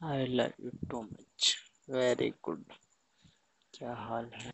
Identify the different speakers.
Speaker 1: I love you too much very good क्या हाल है?